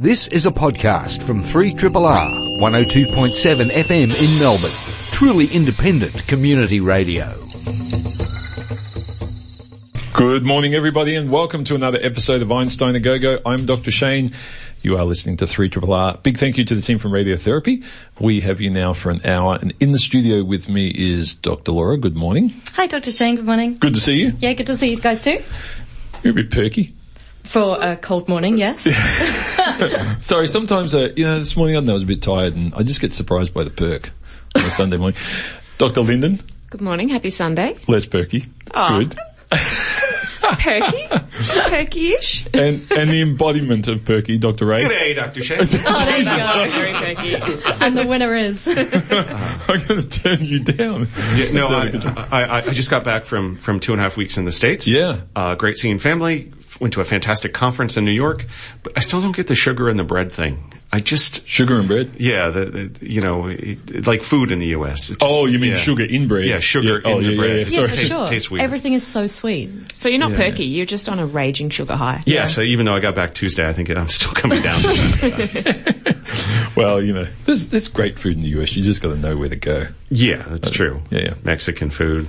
This is a podcast from 3RRR 102.7 FM in Melbourne. Truly independent community radio. Good morning everybody and welcome to another episode of Einstein a Go-Go. I'm Dr. Shane. You are listening to 3RRR. Big thank you to the team from Radiotherapy. We have you now for an hour and in the studio with me is Dr. Laura. Good morning. Hi Dr. Shane, good morning. Good to see you. Yeah, good to see you guys too. You're a bit perky. For a cold morning, yes. Sorry, sometimes, uh, you know, this morning I know I was a bit tired and I just get surprised by the perk on a Sunday morning. Dr. Linden. Good morning, happy Sunday. Less perky. Aw. Good. Perky? Perky-ish? And, and the embodiment of perky, Dr. Ray. G'day, Dr. Shane. Oh, there you go. Very perky. And the winner is. I'm going to turn you down. Yeah, no, That's a I, good job. I, I, I just got back from, from two and a half weeks in the States. Yeah. Uh, great seeing family. Went to a fantastic conference in New York, but I still don't get the sugar in the bread thing. I just, Sugar and bread. yeah, the, the you know, it, like food in the U.S. Just- Oh, you mean yeah. sugar in bread? Yeah, sugar Oh, in the yeah, bread. yeah, yeah. It yes, Sorry. for tastes, sure. tastes weird. Everything is so sweet. So you're not Yeah. perky, you're just on a raging sugar high. yeah, so even though I got back Tuesday, I think I'm still coming down. to that. Well, you know, there's, there's great food in the US. You just got to know where to go. yeah, that's uh, true. yeah, yeah. Mexican food,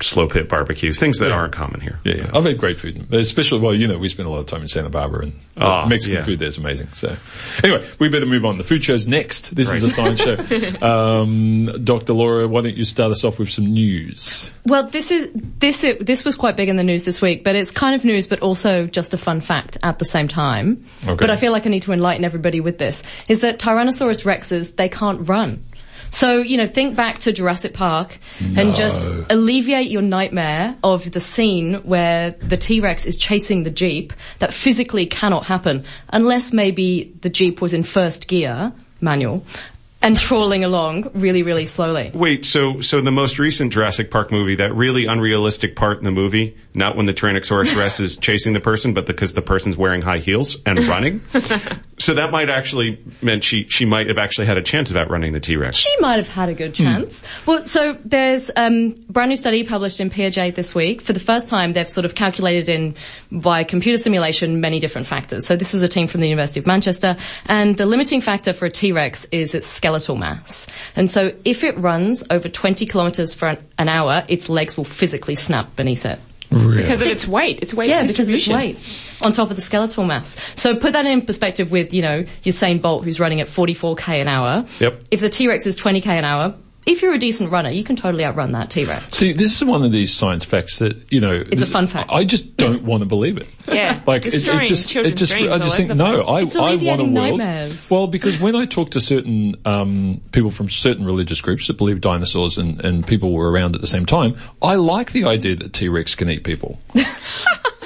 slow pit barbecue, things that aren't common here. Yeah, yeah. I've had great food, especially, well, you know, we spend a lot of time in Santa Barbara and uh, Ah, Mexican yeah. food there's amazing. So anyway, we better move on. The food show's next. This is a science show. Um, Dr. Laura, why don't you start us off with some news? Well, this is, this, is, this was quite big in the news this week, but it's kind of news, but also just a fun fact at the same time. Okay. But I feel like I need to enlighten everybody with this, is that Tyrannosaurus rexes, they can't run. So, you know, think back to Jurassic Park and just alleviate your nightmare of the scene where the T-Rex is chasing the Jeep. That physically cannot happen unless maybe the Jeep was in first gear, manual, and trawling along really, really slowly. Wait, so so the most recent Jurassic Park movie, that really unrealistic part in the movie, not when the Tyrannosaurus Rex is chasing the person, but because the person's wearing high heels and running. so that might actually meant she she might have actually had a chance of outrunning the T Rex. She might have had a good chance. Well, so there's um, brand new study published in PeerJ this week. For the first time, they've sort of calculated in by computer simulation many different factors. So this was a team from the University of Manchester, and the limiting factor for a T-Rex is its skeletal mass. And so if it runs over 20 kilometers for an, an hour, its legs will physically snap beneath it. Because of its weight, its weight Yeah, because of its weight on top of the skeletal mass. So put that in perspective with, you know, Usain Bolt who's running at 44k an hour. Yep. If the T-Rex is 20k an hour, if you're a decent runner, you can totally outrun that T-Rex. See, this is one of these science facts that, you know. It's a fun fact. I just don't want to believe it. Yeah, Like, it, it just, it just, I just think, no. I, I want a alleviating world. nightmares. Well, because when I talk to certain, um, people from certain religious groups that believe dinosaurs and, and people were around at the same time, I like the idea that T-Rex can eat people.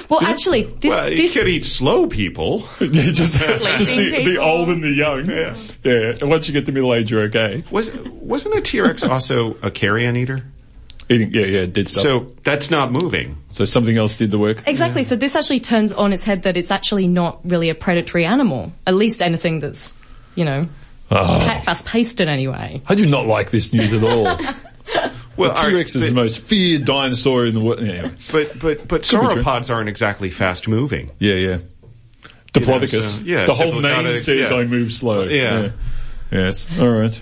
Well, actually, this, Well, you this, could eat slow people. Just, just the, the old and the young. Yeah. Yeah. And once you get to middle age, you're okay. Was wasn't a T Rex also a carrion eater? Eating, yeah, yeah, dead stuff. So, So that's not moving. so something else did the work. exactly. So this actually turns on its head that it's actually not really a predatory animal. At least anything that's, you know, Oh, fast paced in any way. I do not like this news at all. Well, all right, T-Rex is the most feared dinosaur in the world. Anyway. but but but Could be true. sauropods aren't exactly fast moving. Yeah, yeah. Diplodocus. so- yeah, the whole name says yeah. I move slow. Yeah. Yes. All right.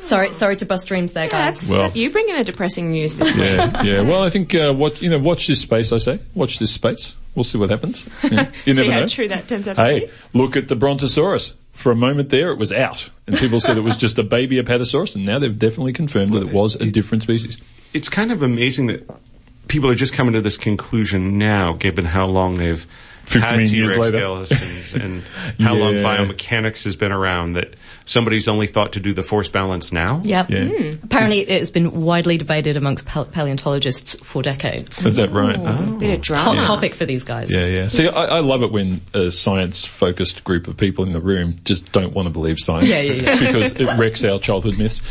Sorry, sorry to bust dreams there, guys. That's Well- you bring in a depressing news this week. Yeah, yeah. Well, I think uh, what you know, watch this space. I say, watch this space. We'll see what happens. Yeah. You See never how know. true that turns out to Hey, be. look at the Brontosaurus. For a moment there, it was out, and people said it was just a baby Apatosaurus, and now they've definitely confirmed that it was a different species. It's kind of amazing that people are just coming to this conclusion now, given how long they've 15 had years T-Rex later. skeletons and how long biomechanics has been around that somebody's only thought to do the force balance now. Yep. Yeah. Hmm. Apparently, it has been widely debated amongst pal- paleontologists for decades. Is that right? Oh. Bit of drama. Hot drama. topic for these guys. Yeah, yeah. See, I, I love it when a science-focused group of people in the room just don't want to believe science. Yeah, yeah, yeah. because it wrecks our childhood myths.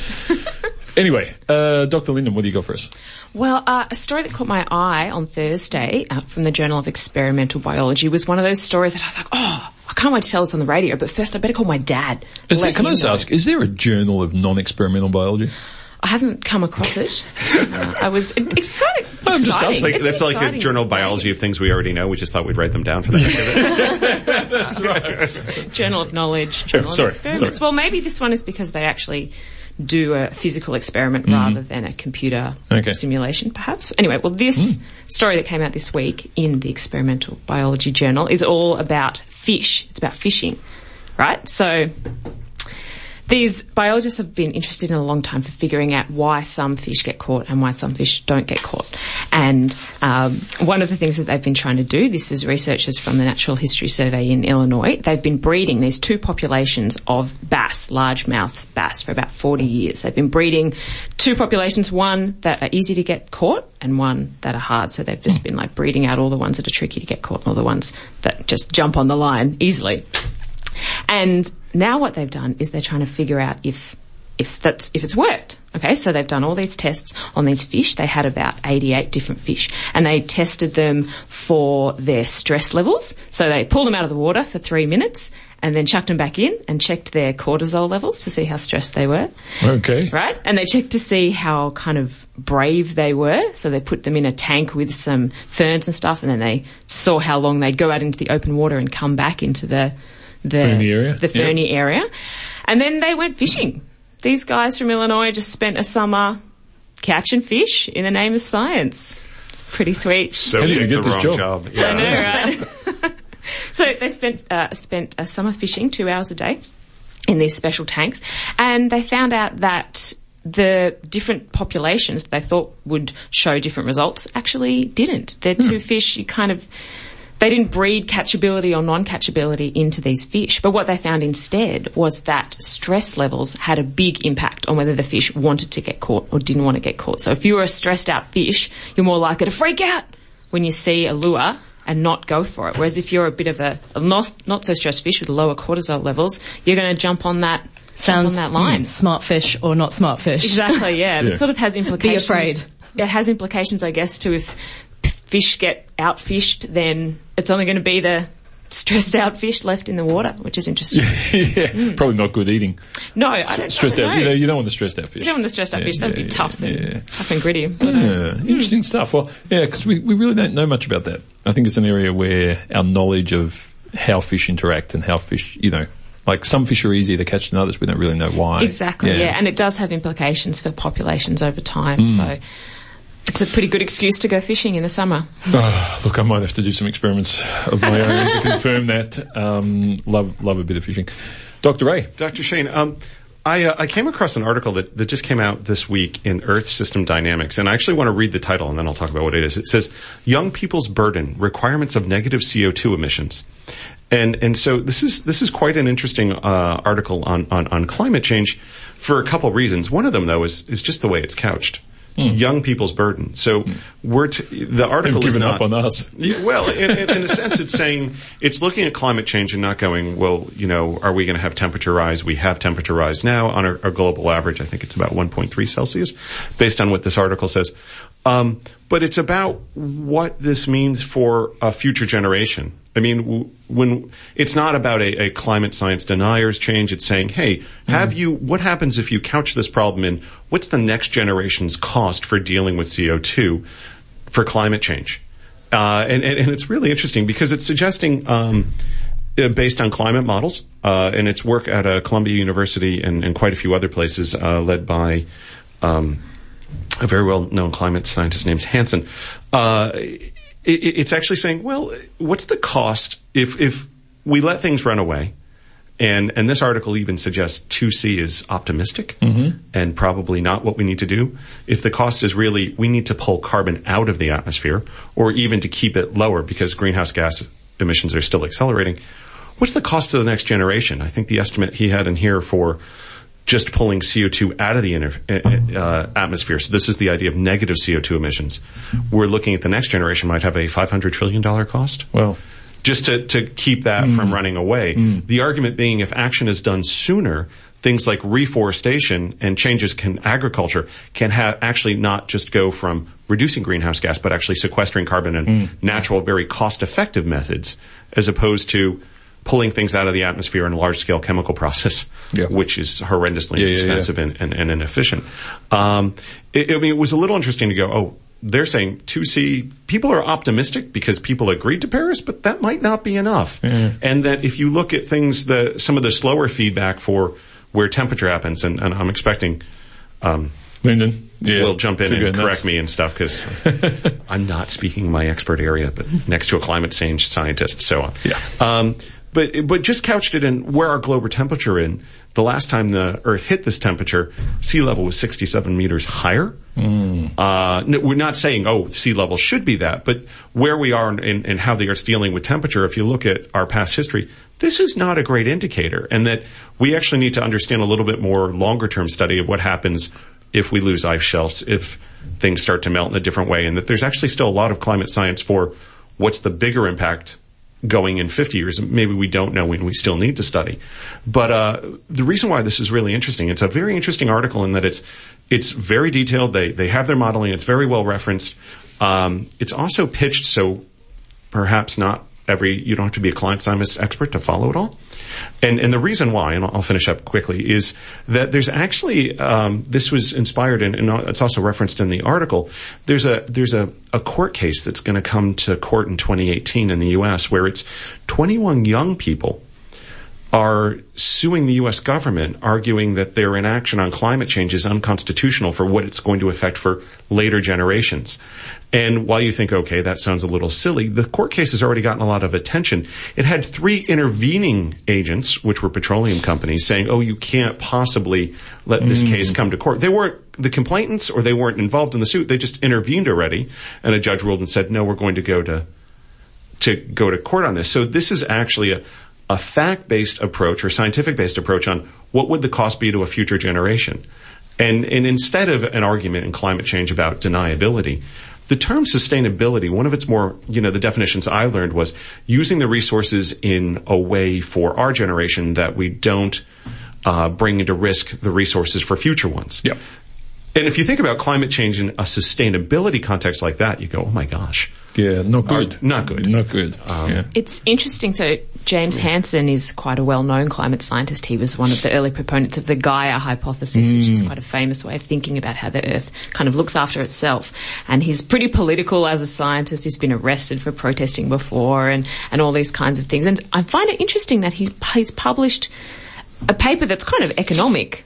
Anyway, uh, Dr. Linden, what do you got for us? Well, uh, a story that caught my eye on Thursday uh, from the Journal of Experimental Biology was one of those stories that I was like, oh, I can't wait to tell this on the radio, but first I better call my dad. Is there, can I just know. ask, is there a journal of non-experimental biology? I haven't come across it. I was excited. I'm just exciting. Like, that's like a exciting. journal biology of things we already know. We just thought we'd write them down for the heck of it. That's right. Journal of Knowledge, Journal sorry, of Experiments. sorry. Well, maybe this one is because they actually do a physical experiment rather than a computer Mm-hmm. Okay. simulation, perhaps. Anyway, well, this story that came out this week in the Experimental Biology Journal is all about fish. It's about fishing, right? So these biologists have been interested in a long time for figuring out why some fish get caught and why some fish don't get caught. And um, one of the things that they've been trying to do, this is researchers from the Natural History Survey in Illinois, they've been breeding these two populations of bass, largemouth bass, for about 40 years. They've been breeding two populations, one that are easy to get caught and one that are hard. So they've just been like breeding out all the ones that are tricky to get caught and all the ones that just jump on the line easily. And now what they've done is they're trying to figure out if if that's if it's worked. Okay, so they've done all these tests on these fish. They had about 88 different fish and they tested them for their stress levels. So they pulled them out of the water for 3 minutes and then chucked them back in and checked their cortisol levels to see how stressed they were. Okay. Right? And they checked to see how kind of brave they were. So they put them in a tank with some ferns and stuff and then they saw how long they'd go out into the open water and come back into the, the Ferny area. The Yep. area. And then they went fishing. These guys from Illinois just spent a summer catching fish in the name of science. Pretty sweet. So How do you get the this wrong job? job. Yeah. I know, right? so they spent uh, spent a summer fishing two hours a day in these special tanks, and they found out that the different populations that they thought would show different results actually didn't. The two fish, you kind of they didn't breed catchability or non-catchability into these fish. But what they found instead was that stress levels had a big impact on whether the fish wanted to get caught or didn't want to get caught. So if you were a stressed out fish, you're more likely to freak out when you see a lure and not go for it. Whereas if you're a bit of a, a not, not so stressed fish with lower cortisol levels, you're going to jump on that, jump Sounds on that line. mm, smart fish or not smart fish. Exactly, yeah. Yeah. It sort of has implications. Be afraid. It has implications, I guess, to if fish get outfished, then it's only going to be the stressed out fish left in the water, which is interesting. yeah. Hmm. Probably not good eating. No, I don't, Stressed I don't out. You know, you don't want the stressed out fish. You don't want the stressed out Yeah, fish. That'd yeah, be tough yeah, and yeah. tough and gritty. Uh, yeah, hmm. interesting stuff. Well, yeah, because we, we really don't know much about that. I think it's an area where our knowledge of how fish interact and how fish, you know, like some fish are easier to catch than others. We don't really know why. Exactly, yeah. And it does have implications for populations over time. Hmm. So it's a pretty good excuse to go fishing in the summer. Oh, look, I might have to do some experiments of my own to confirm that. Um, love, love a bit of fishing. Dr. Ray. Dr. Shane, um, I, uh, I came across an article that, that just came out this week in Earth System Dynamics, and I actually want to read the title and then I'll talk about what it is. It says, Young People's Burden, Requirements of Negative CO2 Emissions. And, and so this is, this is quite an interesting, uh, article on, on, on climate change for a couple reasons. One of them though is, is just the way it's couched. Hmm. Young people's burden. So hmm. we're t- the article They've is not up on us. yeah, well, in, in, in a sense, it's saying it's looking at climate change and not going, well, you know, are we going to have temperature rise? We have temperature rise now on a, a global average. I think it's about 1.3 Celsius, based on what this article says. Um, but it's about what this means for a future generation. I mean, when it's not about a, a climate science denier's change, it's saying, hey, have you, what happens if you couch this problem in what's the next generation's cost for dealing with CO2 for climate change? Uh, and, and, and it's really interesting because it's suggesting, um, uh, based on climate models, uh, and its work at uh, Columbia University and, and quite a few other places, uh, led by um, a very well-known climate scientist named Hansen. Uh, it, it's actually saying, well, what's the cost if if we let things run away? And and this article even suggests 2C is optimistic and probably not what we need to do. If the cost is really we need to pull carbon out of the atmosphere or even to keep it lower because greenhouse gas emissions are still accelerating. What's the cost to the next generation? I think the estimate he had in here for just pulling CO2 out of the inter- uh, uh, atmosphere. So this is the idea of negative CO2 emissions. We're looking at the next generation might have a $500 trillion cost Well, just to, to keep that from mm. running away. Mm. The argument being if action is done sooner, things like reforestation and changes in agriculture can have actually not just go from reducing greenhouse gas, but actually sequestering carbon in mm. natural, very cost effective methods as opposed to pulling things out of the atmosphere in a large scale chemical process, Yeah. which is horrendously Yeah, yeah, yeah. expensive And, and, and inefficient. Um, it, I mean, it was a little interesting to go, oh, they're saying 2C, people are optimistic because people agreed to Paris, but that might not be enough. And that if you look at things, the, some of the slower feedback for where temperature happens, and, and I'm expecting, um, Linden, yeah. will jump in and nuts. correct me and stuff because I'm not speaking my expert area, but next to a climate change scientist, so on. Yeah. Um, but but just couched it in where our global temperature in the last time the Earth hit this temperature, sea level was 67 meters higher. Uh, no, we're not saying oh sea level should be that, but where we are and and how the Earth's dealing with temperature. If you look at our past history, this is not a great indicator, and that we actually need to understand a little bit more longer term study of what happens if we lose ice shelves, if things start to melt in a different way, and that there's actually still a lot of climate science for what's the bigger impact going in 50 years. Maybe we don't know and we still need to study. But uh, the reason why this is really interesting, it's a very interesting article in that it's it's very detailed. They they have their modeling. It's very well referenced. Um, it's also pitched so perhaps not every you don't have to be a climate science expert to follow it all. And and the reason why, and I'll finish up quickly, is that there's actually um, this was inspired and, and it's also referenced in the article. There's a there's a, a court case that's going to come to court in 2018 in the U.S. where it's 21 young people are suing the U.S. government, arguing that their inaction on climate change is unconstitutional for what it's going to affect for later generations. And while you think, okay, that sounds a little silly, the court case has already gotten a lot of attention. It had three intervening agents, which were petroleum companies, saying, oh, you can't possibly let this mm. case come to court. They weren't the complainants or they weren't involved in the suit. They just intervened already. And a judge ruled and said, no, we're going to go to to go to court on this. So this is actually a, a fact-based approach or scientific-based approach on what would the cost be to a future generation. And, and instead of an argument in climate change about deniability, the term sustainability, one of its more, you know, the definitions I learned was using the resources in a way for our generation that we don't uh, bring into risk the resources for future ones. Yep. And if you think about climate change in a sustainability context like that, you go, oh my gosh. Yeah, not good. Uh, not good. Not good. Um, yeah. It's interesting. So James Hansen is quite a well-known climate scientist. He was one of the early proponents of the Gaia hypothesis, which is quite a famous way of thinking about how the Earth kind of looks after itself. And he's pretty political as a scientist. He's been arrested for protesting before, and and all these kinds of things. And I find it interesting that he he's published a paper that's kind of economic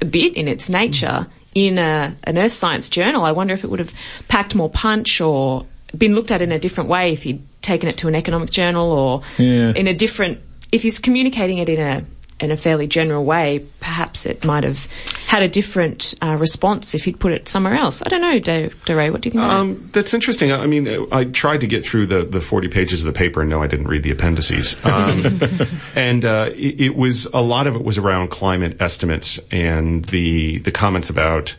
a bit in its nature in a, an earth science journal. I wonder if it would have packed more punch or been looked at in a different way if he'd taken it to an economic journal or Yeah. in a different, if he's communicating it in a, in a fairly general way, perhaps it might have had a different uh, response if he'd put it somewhere else. I don't know, De- DeRay, what do you think? of that? Um, that's interesting. I mean, I tried to get through the, the 40 pages of the paper and no, I didn't read the appendices. Um, and, uh, it, it was, a lot of it was around climate estimates and the, the comments about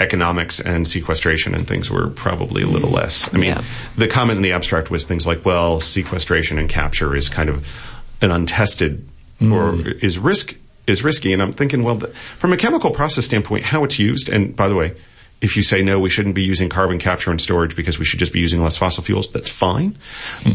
economics and sequestration and things were probably a little less. I mean, Yeah. the comment in the abstract was things like, well, sequestration and capture is kind of an untested or is risk is risky. And I'm thinking, well, the, from a chemical process standpoint, how it's used. And by the way, if you say no, we shouldn't be using carbon capture and storage because we should just be using less fossil fuels, that's fine.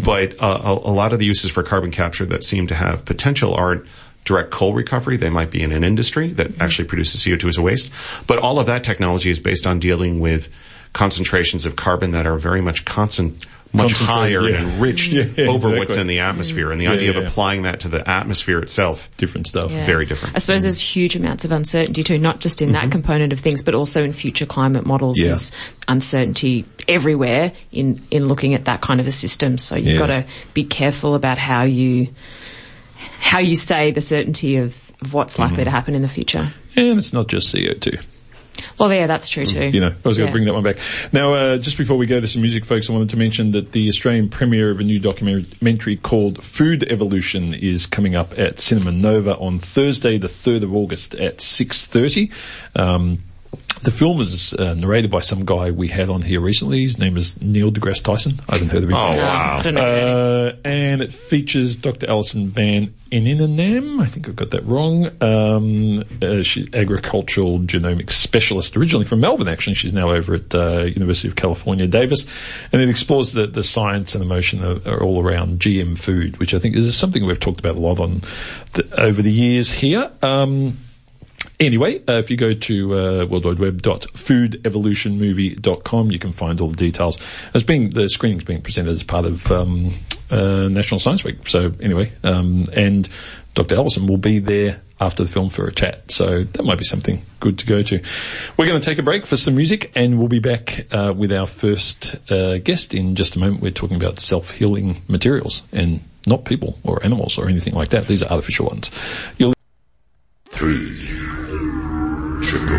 But uh, a, a lot of the uses for carbon capture that seem to have potential aren't direct coal recovery. They might be in an industry that mm-hmm. actually produces CO2 as a waste. But all of that technology is based on dealing with concentrations of carbon that are very much constant, much higher yeah. and enriched Yeah, over what's in the atmosphere. And the mm-hmm. Yeah, idea yeah, of applying that to the atmosphere itself, Different stuff. Yeah. very different. I suppose there's huge amounts of uncertainty too, not just in that mm-hmm. component of things, but also in future climate models. Yeah. There's uncertainty everywhere in, in looking at that kind of a system. So you've Yeah. got to be careful about how you, how you say the certainty of, of what's likely to happen in the future. And it's not just CO2. Well, yeah, that's true too. You know, I was going to Yeah. bring that one back. Now, uh, just before we go to some music, folks, I wanted to mention that the Australian premiere of a new documentary called Food Evolution is coming up at Cinema Nova on Thursday, the 3rd of August at 6.30. Um, the film is uh, narrated by some guy we had on here recently. His name is Neil deGrasse Tyson. I haven't heard of him. Oh, wow. I don't know who that is. Uh, and it features Dr. Alison Van Eenennaam. I think I've got that wrong. Um, uh, she's agricultural genomics specialist, originally from Melbourne. Actually, she's now over at uh, University of California, Davis, and it explores the, the science and emotion are, are all around GM food, which I think is something we've talked about a lot on the, over the years here. Um, Anyway, uh, if you go to uh, worldwideweb.foodevolutionmovie.com, you can find all the details. It's being the screening's being presented as part of um, uh, National Science Week. So anyway, um, and Dr. Ellison will be there after the film for a chat. So that might be something good to go to. We're going to take a break for some music, and we'll be back uh, with our first uh, guest in just a moment. We're talking about self-healing materials and not people or animals or anything like that. These are artificial ones. You'll Three. Triple.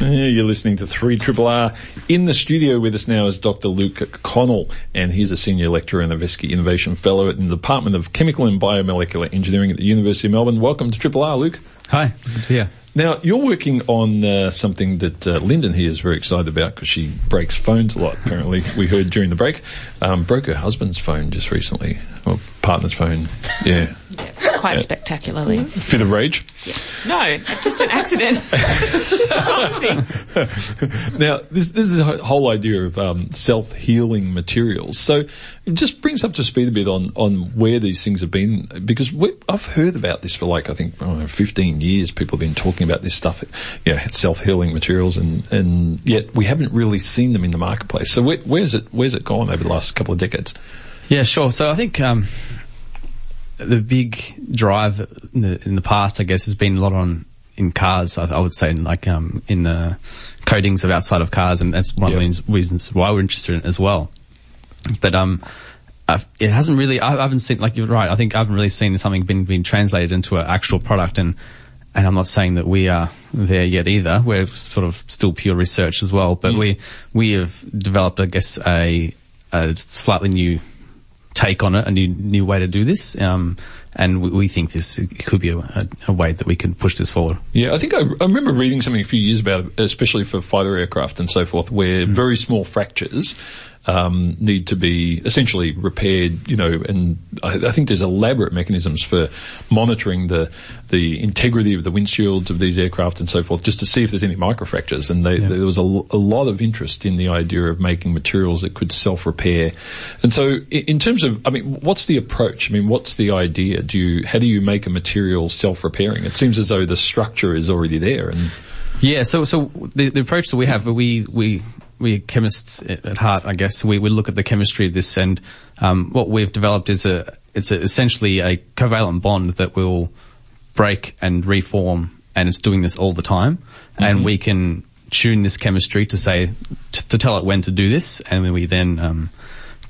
Yeah, You're listening to 3 Triple R. In the studio with us now is Dr. Luke Connal, and he's a senior lecturer and a Veski Innovation Fellow in the Department of Chemical and Biomolecular Engineering at the University of Melbourne. Welcome to Triple R, Luke. Hi, good to hear. Now, you're working on uh, something that uh, Linden here is very excited about because she breaks phones a lot, apparently. we heard during the break. Um, broke her husband's phone just recently, or partner's phone. Yeah. Quite spectacularly. Fit of rage. Yes. No, just an accident. just glancing. now, this this is a whole idea of um, self healing materials. So, it just brings up to speed a bit on on where these things have been because we, I've heard about this for like I think oh, 15 years. People have been talking about this stuff, yeah, self healing materials, and and yet we haven't really seen them in the marketplace. So, where, where's it where's it gone over the last couple of decades? Yeah, sure. So I think um, the big drive in the, in the past, I guess, has been a lot on in cars. I, I would say, like um, in the coatings of outside of cars, and that's one Yeah. of the reasons- why we're interested in it as well. But um, I've, it hasn't really. I, haven't seen. Like you're right. I think I haven't really seen something been being translated into an actual product, and and I'm not saying that we are there yet either. We're sort of still pure research as well. But we we have developed, I guess, a, a slightly new take on it, a new new way to do this. Um, and we, we think this could be a, a, a way that we can push this forward. Yeah, I think I, I remember reading something a few years about, especially for fighter aircraft and so forth, where very small fractures um, need to be essentially repaired. You know, and I, I think there's elaborate mechanisms for monitoring the the integrity of the windshields of these aircraft and so forth, just to see if there's any microfractures. And they, there was a lot of interest in the idea of making materials that could self repair. And so, in terms of, I mean, what's the approach? I mean, what's the idea? Do you how do you make a material self repairing? It seems as though the structure is already there, and Yeah, so so the, the approach that we have, we we we chemists at heart, I guess. We we look at the chemistry of this, and um, what we've developed is a it's a, essentially a covalent bond that will break and reform, and it's doing this all the time. And we can tune this chemistry to say t- to tell it when to do this, and then we then um,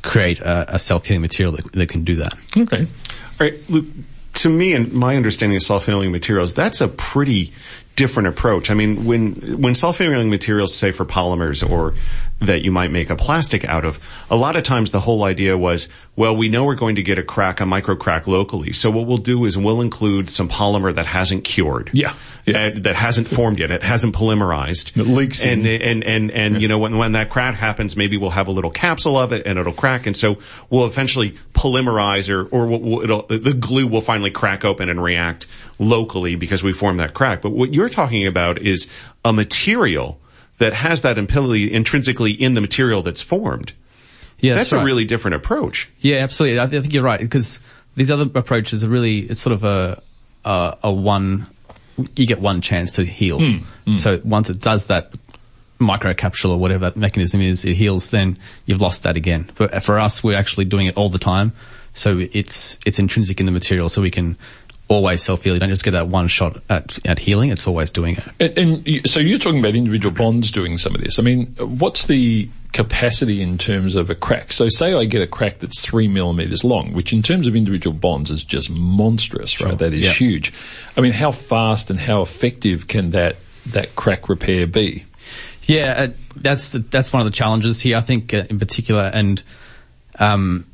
create a, a self healing material that, that can do that. okay. All right, Luke, to me and my understanding of self-healing materials, that's a pretty different approach. I mean, when, when self-healing materials, say for polymers or that you might make a plastic out of, a lot of times the whole idea was, well, we know we're going to get a crack, a micro crack locally. So what we'll do is we'll include some polymer that hasn't cured. Yeah, yeah. uh, that hasn't formed yet. It hasn't polymerized. It leaks And, in. and, and, and, you know, when, when that crack happens, maybe we'll have a little capsule of it and it'll crack. And so we'll eventually polymerize or, or we'll, we'll- it'll, the glue will finally crack open and react locally because we form that crack. But what you're talking about is a material that has that intrinsically in the material that's formed. Yeah, That's right. a really different approach. Yeah, absolutely. I, I think you're right because these other approaches are really it's sort of a a, a one you get one chance to heal. Hmm, hmm. So once it does that microcapsule or whatever that mechanism is, it heals. Then you've lost that again. But for us, we're actually doing it all the time. So it's it's intrinsic in the material, so we can always self heal. You don't just get that one shot at at healing. It's always doing it. And, and so you're talking about individual bonds doing some of this. I mean, what's the capacity in terms of a crack? So say I get a crack that's three millimeters long, which in terms of individual bonds is just monstrous, right? That is Yeah. huge. I mean, how fast and how effective can that, that crack repair be? Yeah, uh, that's the, that's one of the challenges here. I think uh, in particular, and um,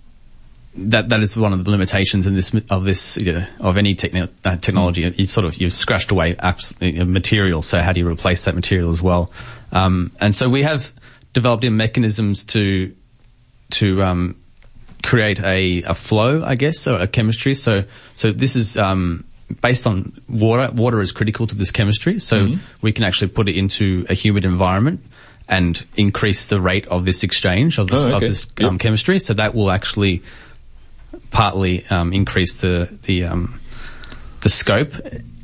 that that is one of the limitations in this of this you know, of any techni- uh, technology. You sort of you've scratched away abs- material. So how do you replace that material as well? Um, and so we have developed in mechanisms to to um, create a, a flow, I guess, or a chemistry. So so this is um, based on water. Water is critical to this chemistry, so Mm-hmm. we can actually put it into a humid environment and increase the rate of this exchange of this, Oh, okay. of this um, Yep. chemistry. So that will actually partly um, increase the the um, the scope.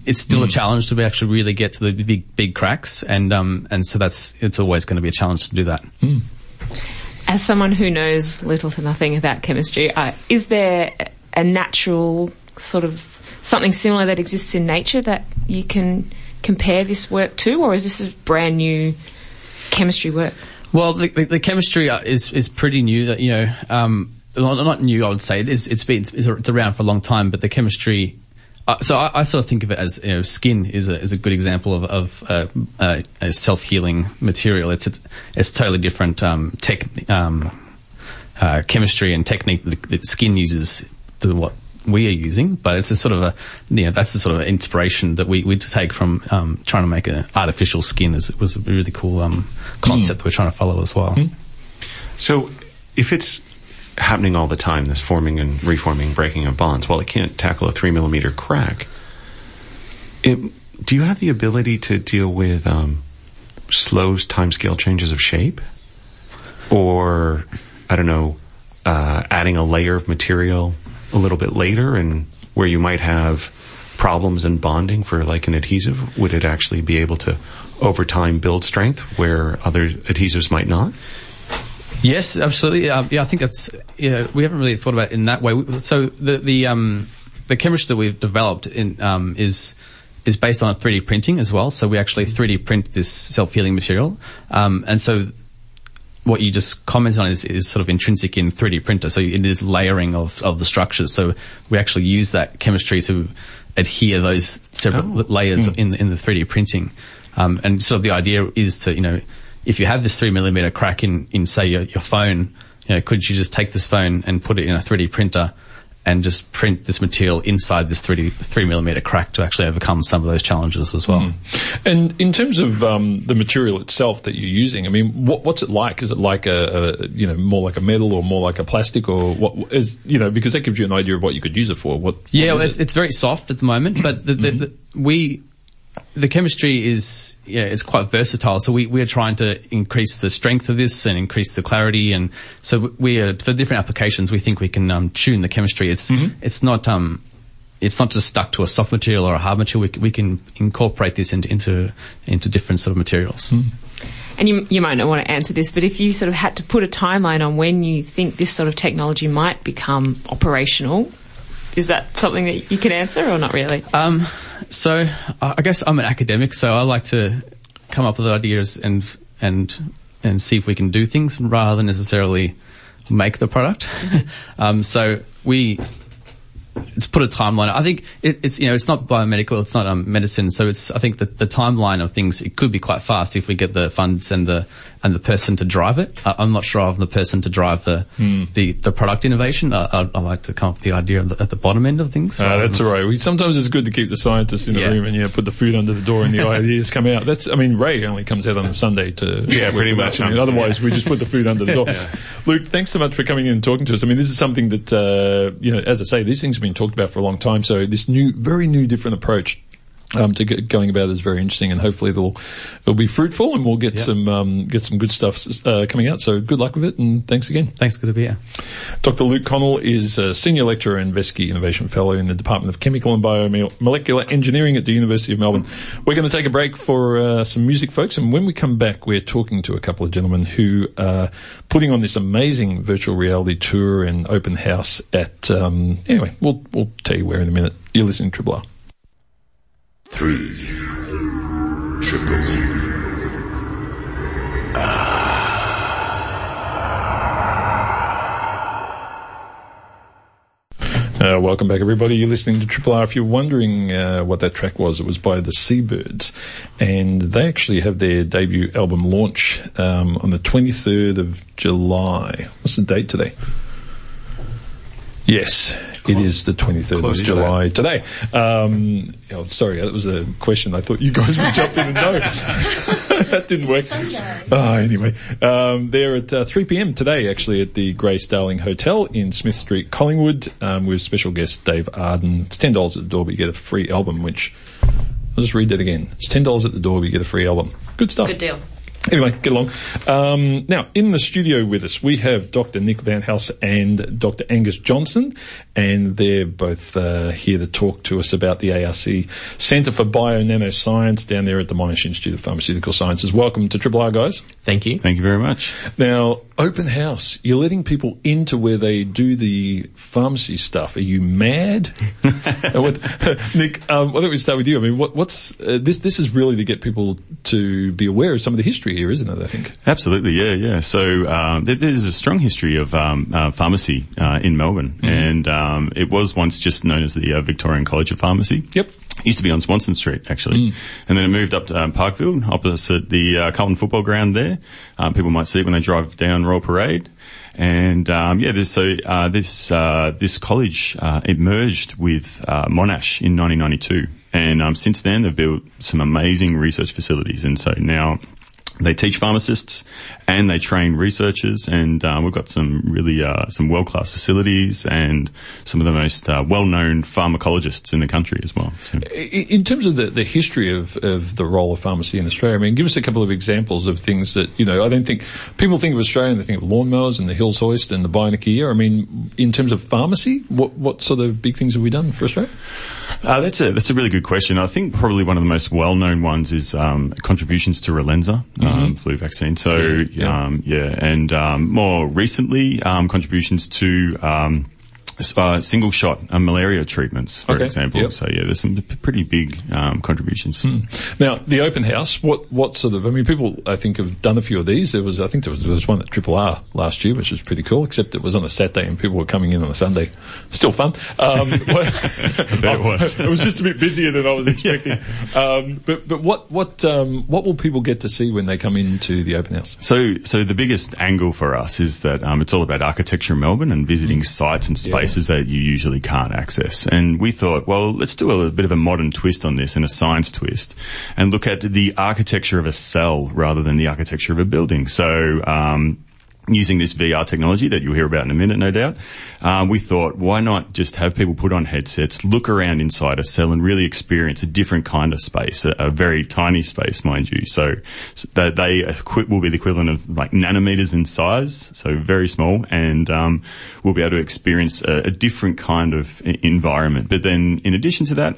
It's still Hmm. a challenge to be actually really get to the big big cracks, and um, and so that's it's always going to be a challenge to do that. As someone who knows little to nothing about chemistry, uh, is there a natural sort of something similar that exists in nature that you can compare this work to, or is this a brand new chemistry work? Well, the, the, the chemistry uh, is is pretty new. That you know, um, not, not new. I would say it's it's been it's, it's around for a long time, but the chemistry. Uh, so I, I sort of think of it as you know, skin is a is a good example of of uh, uh, a self healing material. It's a, it's totally different um, tech um, uh, chemistry and technique that the skin uses to what we are using, but it's a sort of a, you know, that's the sort of inspiration that we, we take from, um, trying to make an artificial skin is, was a really cool, um, concept that we're trying to follow as well. So, if it's happening all the time, this forming and reforming, breaking of bonds, well, it can't tackle a three millimeter crack. It, do you have the ability to deal with um, slow timescale changes of shape, or I don't know, uh, adding a layer of material a little bit later, and where you might have problems in bonding for like an adhesive, would it actually be able to over time build strength where other adhesives might not? Yes, absolutely. Um, yeah, I think that's, yeah, we haven't really thought about it in that way. So the, the, um, the chemistry that we've developed in, um, is, is based on 3D printing as well. So we actually 3D print this self-healing material. Um, and so what you just commented on is, is sort of intrinsic in 3D printer. So it is layering of, of the structures. So we actually use that chemistry to adhere those separate Oh. layers in, the- in the 3D printing. Um, and sort of the idea is to, you know, if you have this three millimeter crack in, in say your, your phone, you know, could you just take this phone and put it in a 3D printer and just print this material inside this 3D, three millimeter crack to actually overcome some of those challenges as well? And in terms of um, the material itself that you're using, I mean, what, what's it like? Is it like a, a, you know, more like a metal or more like a plastic or what is, you know, because that gives you an idea of what you could use it for. What? Yeah, what well, it's, it? it's very soft at the moment, but the, the, the, we, the chemistry is, yeah, it's quite versatile. So we, we are trying to increase the strength of this and increase the clarity. And so we are, for different applications, we think we can, um, tune the chemistry. It's, it's not, um, it's not just stuck to a soft material or a hard material. We, we can incorporate this into, into, into different sort of materials. And you, you might not want to answer this, but if you sort of had to put a timeline on when you think this sort of technology might become operational, is that something that you can answer or not really? Um, so I guess I'm an academic, so I like to come up with ideas and and and see if we can do things rather than necessarily make the product. um, so we it's put a timeline. I think it, it's you know it's not biomedical, it's not um, medicine. So it's I think that the timeline of things it could be quite fast if we get the funds and the and the person to drive it. I, I'm not sure of the person to drive the the, the product innovation. I, I, I like to come up with the idea at the, at the bottom end of things. Uh, that's than- all right. We, sometimes it's good to keep the scientists in the Yeah. room and yeah, put the food under the door and the ideas come out. That's, I mean, Ray only comes out on a Sunday to Yeah, pretty much. us. I mean, otherwise, we just put the food under the door. Luke, thanks so much for coming in and talking to us. I mean, this is something that uh, you know, as I say, these things have been talked about for a long time. So this new, very new, different approach. Um, to get going about is very interesting, and hopefully it'll it'll be fruitful, and we'll get some um, get some good stuff uh, coming out. So good luck with it, and thanks again. Thanks, good to be here. Dr. Luke Connal is a Senior Lecturer and Veski Innovation Fellow in the Department of Chemical and Biomolecular Engineering at the University of Melbourne. We're going to take a break for uh, some music, folks, and when we come back, we're talking to a couple of gentlemen who are putting on this amazing virtual reality tour and open house at, um, anyway, we'll, we'll tell you where in a minute. You're listening to Triple R. Three. Triple. Uh, welcome back, everybody. You're listening to Triple R. If you're wondering uh, what that track was, it was by the Seabirds, and they actually have their debut album launch um, on the 23rd of July. What's the date today? Yes, It is the 23rd Close of to July today. Um, oh, sorry, that was a question. I thought you guys would jump in and know. that didn't work. Oh, anyway, um, they're at uh, 3 p.m. today, actually, at the Grace Darling Hotel in Smith Street, Collingwood, um, with special guest Dave Arden. It's ten dollars at the door, but you get a free album. Which I'll just read that again. It's ten dollars at the door, but you get a free album. Good stuff. Good deal. Anyway, get along. Um, now, in the studio with us, we have Dr. Nick Veldhuis and Dr. Angus Johnston, and they're both uh, here to talk to us about the ARC Centre for Bio Nanoscience down there at the Monash Institute of Pharmaceutical Sciences. Welcome to Triple R, guys. Thank you. Thank you very much. Now, open house. You're letting people into where they do the pharmacy stuff. Are you mad? Uh, what, Nick, um, why don't we start with you? I mean, what, what's uh, this? This is really to get people to be aware of some of the history here, isn't it? I think. Absolutely, yeah, yeah. So um, there, there's a strong history of um, uh, pharmacy uh, in Melbourne, and um, it was once just known as the uh, Victorian College of Pharmacy. Yep. It used to be on Swanston Street, actually, and then it moved up to um, Parkville, opposite the uh, Carlton football ground. There, um, people might see it when they drive down Royal Parade. And um, yeah, this, so uh, this uh, this college uh, it merged with uh, Monash in 1992, and um, since then they've built some amazing research facilities, and so now they teach pharmacists and they train researchers, and um, we've got some really uh, some world class facilities and some of the most uh, well known pharmacologists in the country as well. So. In terms of the, the history of, of the role of pharmacy in Australia, I mean, give us a couple of examples of things that, you know, I don't think people think of Australia and they think of lawnmowers and the Hills Hoist and the Bionic ear. I mean, in terms of pharmacy, what, what sort of big things have we done for Australia? Uh, that's a that's a really good question. I think probably one of the most well known ones is um, contributions to Relenza um, flu vaccine. So Yeah, yeah. um, yeah, and um, more recently um, contributions to. Uh, single shot uh, malaria treatments, for Okay, example. yep. So yeah, there's some pretty big um, contributions. Now, the open house, what, what sort of, I mean, people, I think, have done a few of these. There was, I think there was, there was one at Triple R last year, which was pretty cool, except it was on a Saturday and people were coming in on a Sunday. Still fun. Um, it was. it was just a bit busier than I was expecting. Um, but, but what, what, um, what will people get to see when they come into the open house? So, so the biggest angle for us is that um, it's all about architecture in Melbourne and visiting sites and spaces that you usually can't access. And we thought, well, let's do a, bit of a modern twist on this and a science twist, and look at the architecture of a cell rather than the architecture of a building. So. Um, Using this VR technology that you'll hear about in a minute, no doubt, um, we thought, why not just have people put on headsets, look around inside a cell, and really experience a different kind of space, a, a very tiny space, mind you. So, so that they will be the equivalent of like nanometers in size, so very small, and um, we'll be able to experience a, a different kind of environment. But then, in addition to that,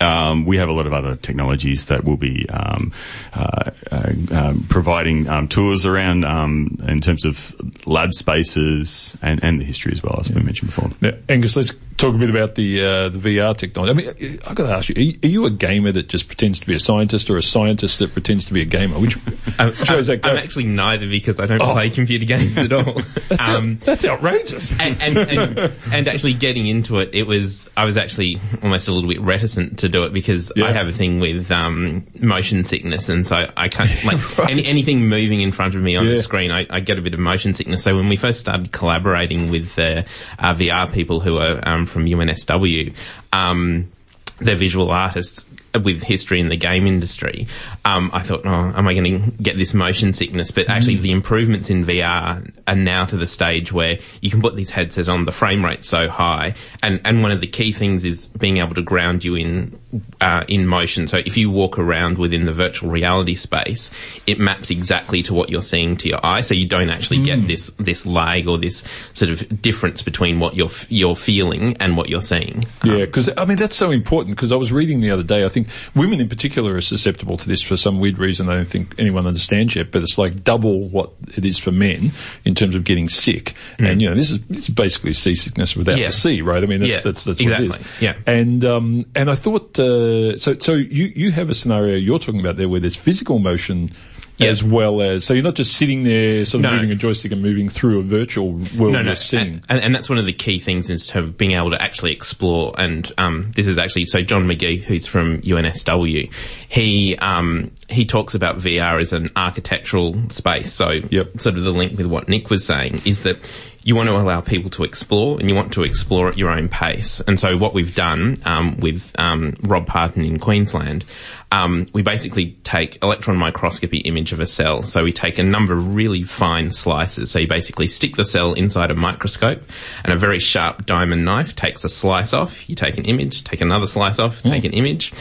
um, we have a lot of other technologies that will be um, uh, uh, um, providing um, tours around um, in terms of lab spaces and, and the history as well, as we mentioned before. Now, Angus, let's talk a bit about the uh, the VR technology. I mean, I've got to ask you: are, you: are you a gamer that just pretends to be a scientist, or a scientist that pretends to be a gamer? Which, I'm, which that? I'm actually neither because I don't Oh. play computer games at all. that's, um, that's outrageous. and, and, and, and actually getting into it, it was, I was actually almost a little bit reticent to do it because Yeah. I have a thing with, um, motion sickness and so I can't, like, any, anything moving in front of me on Yeah. the screen, I, I get a bit of motion sickness. So when we first started collaborating with, uh, uh, VR people who are, um, from UNSW, um, they're visual artists with history in the game industry. Um, I thought, oh, am I going to get this motion sickness? But actually, the improvements in VR are now to the stage where you can put these headsets on. The frame rate's so high, and and one of the key things is being able to ground you in uh, in motion. So if you walk around within the virtual reality space, it maps exactly to what you're seeing to your eye. So you don't actually get this this lag or this sort of difference between what you're you're feeling and what you're seeing. Yeah, because I mean that's so important. Because I was reading the other day, I think women in particular are susceptible to this for some weird reason. I don't think anyone understands yet, but it's like double what it is for men in terms of getting sick. And you know, this is this is basically seasickness without Mm. Yeah. the sea, right? I mean, that's Yeah, that's that's what it is. Yeah. And um and I thought uh, so so you you have a scenario you're talking about there where there's physical motion. Yeah. As well as, so you're not just sitting there sort of No. moving a joystick and moving through a virtual world no, no, you're seeing. and, and that's one of the key things is to being able to actually explore. And um, this is actually so John McGhee, who's from UNSW, he um, he talks about VR as an architectural space. So, Yep. sort of the link with what Nick was saying is that you want to allow people to explore and you want to explore at your own pace. And so what we've done um, with um, Rob Parton in Queensland, um, we basically take electron microscopy image of a cell. So we take a number of really fine slices. So you basically stick the cell inside a microscope and a very sharp diamond knife takes a slice off. You take an image, take another slice off, take an image,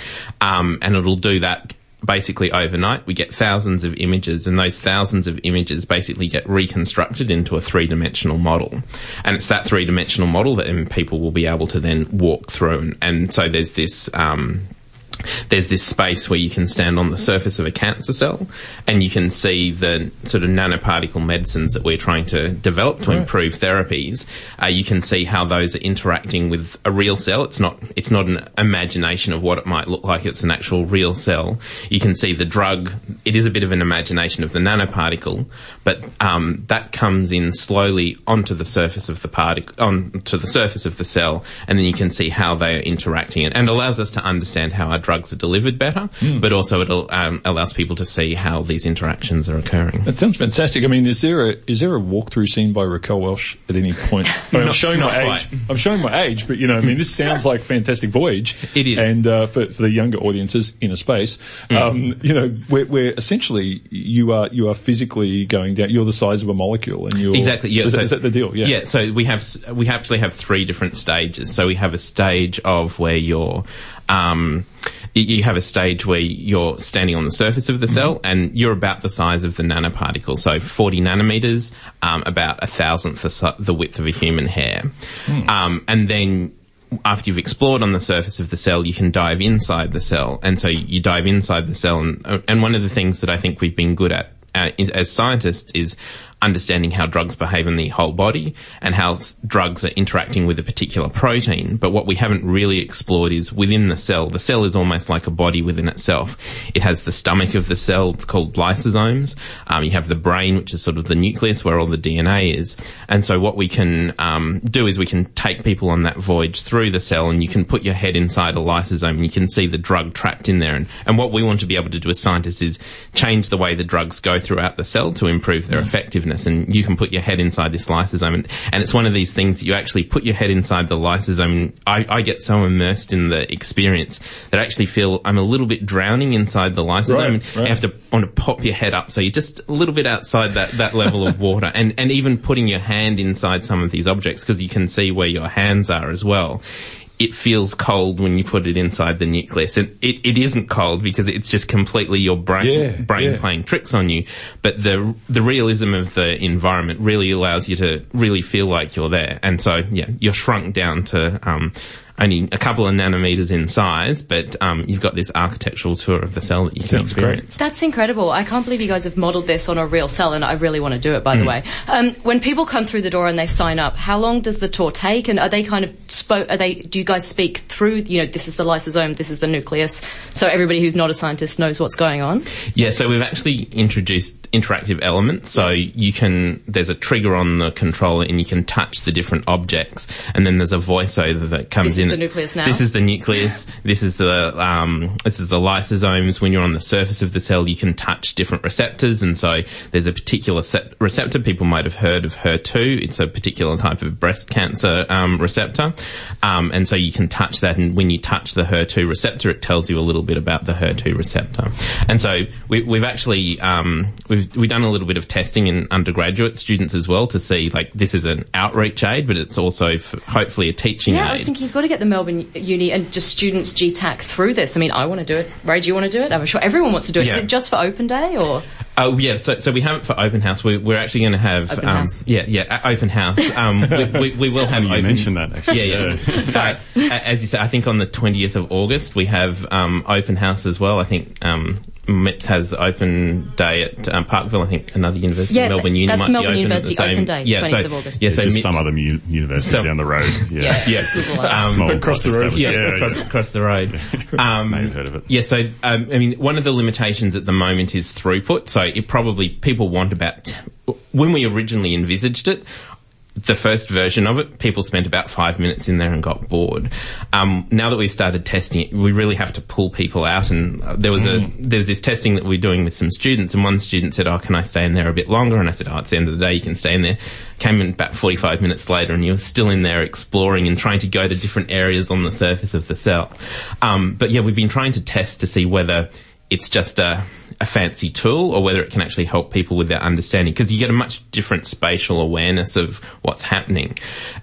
um, and it'll do that basically overnight. We get thousands of images and those thousands of images basically get reconstructed into a three-dimensional model. And it's that three-dimensional model that people will be able to then walk through. And, and so there's this, um, there's this space where you can stand on the surface of a cancer cell and you can see the sort of nanoparticle medicines that we're trying to develop to improve therapies. Uh, you can see how those are interacting with a real cell. It's not, it's not an imagination of what it might look like. It's an actual real cell. You can see the drug. It is a bit of an imagination of the nanoparticle, but, um, that comes in slowly onto the surface of the particle, onto the surface of the cell and then you can see how they are interacting and, and allows us to understand how our drugs are delivered better, but also it um, allows people to see how these interactions are occurring. That sounds fantastic. I mean, is there a is there a walkthrough scene by Raquel Welch at any point? I mean, Not- showing my quite. age. I'm showing my age, but you know, I mean, this sounds like Fantastic Voyage. It is. and uh, for for the younger audiences, Innerspace. Mm. Um, you know, where, where essentially you are you are physically going down. You're the size of a molecule, and you're Exactly. Yeah. Is, so, that, is that the deal? Yeah. Yeah. So we have we actually have three different stages. So we have a stage of where you're. Um, you have a stage where you're standing on the surface of the cell and you're about the size of the nanoparticle. So 40 nanometers, um, about a thousandth the, width of a human hair. Um, and then after you've explored on the surface of the cell, you can dive inside the cell. And so you dive inside the cell. And, and one of the things that I think we've been good at uh, as scientists is understanding how drugs behave in the whole body and how s- drugs are interacting with a particular protein. But what we haven't really explored is within the cell. The cell is almost like a body within itself. It has the stomach of the cell called lysosomes. Um, you have the brain, which is sort of the nucleus where all the DNA is. And so what we can um, do is we can take people on that voyage through the cell and you can put your head inside a lysosome and you can see the drug trapped in there. And, and what we want to be able to do as scientists is change the way the drugs go throughout the cell to improve their mm. effectiveness. And you can put your head inside this lysosome and, and it's one of these things that you actually put your head inside the lysosome. And I, I get so immersed in the experience that I actually feel I'm a little bit drowning inside the lysosome. Right, and right. You have to want to pop your head up so you're just a little bit outside that, that level of water and, and even putting your hand inside some of these objects because you can see where your hands are as well. It feels cold when you put it inside the nucleus. And it, it isn't cold because it's just completely your brain, Yeah, brain yeah. playing tricks on you. But the, the realism of the environment really allows you to really feel like you're there. And so, yeah, you're shrunk down to, um, only a couple of nanometers in size, but um, you've got this architectural tour of the cell that you can Sounds great. experience. That's incredible. I can't believe you guys have modeled this on a real cell and I really want to do it by the way. Um, when people come through the door and they sign up, how long does the tour take and are they kind of spoke, are they, do you guys speak through, you know, this is the lysosome, this is the nucleus, so everybody who's not a scientist knows what's going on? Yeah, so we've actually introduced interactive elements. So you can, there's a trigger on the controller and you can touch the different objects. And then there's a voiceover that comes in. This is the nucleus now? This is the nucleus. this is the, um, this is the lysosomes. When you're on the surface of the cell, you can touch different receptors. And so there's a particular set receptor. People might have heard of HER2. It's a particular type of breast cancer, um, receptor. Um, and so you can touch that. And when you touch the HER2 receptor, it tells you a little bit about the HER2 receptor. And so we, we've actually, um, we've, we've done a little bit of testing in undergraduate students as well to see like this is an outreach aid, but it's also f- hopefully a teaching Yeah, aid. I was thinking you've got to get the Melbourne Uni and just students GTAC through this. I mean, I want to do it. Ray, do you want to do it? I'm sure everyone wants to do it. Is Yeah. it just for open day or? Oh yeah, so so we have it for open house. We, we're actually going to have Open um, house. yeah yeah uh, open house. Um, we, we, we will have You open, mentioned that, actually. Yeah yeah. Sorry. Uh, as you said, I think on the twentieth of August we have um, open house as well. I think. Um, MIPS has open day at um, Parkville. I think another university, Yeah, Melbourne Uni, that's might Melbourne be open University at the same, open day, yeah, 20th so, of August. Yeah, so just Mi- some other mu- university So- down the road. Yeah. Yeah. Yes. Um, Across the road. establishment. Yeah, yeah, across, yeah. across the road. Um, May have heard of it. Yeah, so um, I mean, one of the limitations at the moment is throughput. So it probably people want about when we originally envisaged it. the first version of it, people spent about five minutes in there and got bored. Um, now that we've started testing it, we really have to pull people out. And uh, there was a there's this testing that we're doing with some students, and one student said, "Oh, can I stay in there a bit longer?" And I said, "Oh, it's the end of the day, you can stay in there." Came in about 45 minutes later, and you're still in there exploring and trying to go to different areas on the surface of the cell. Um, but yeah, we've been trying to test to see whether it's just a, a fancy tool or whether it can actually help people with their understanding because you get a much different spatial awareness of what's happening.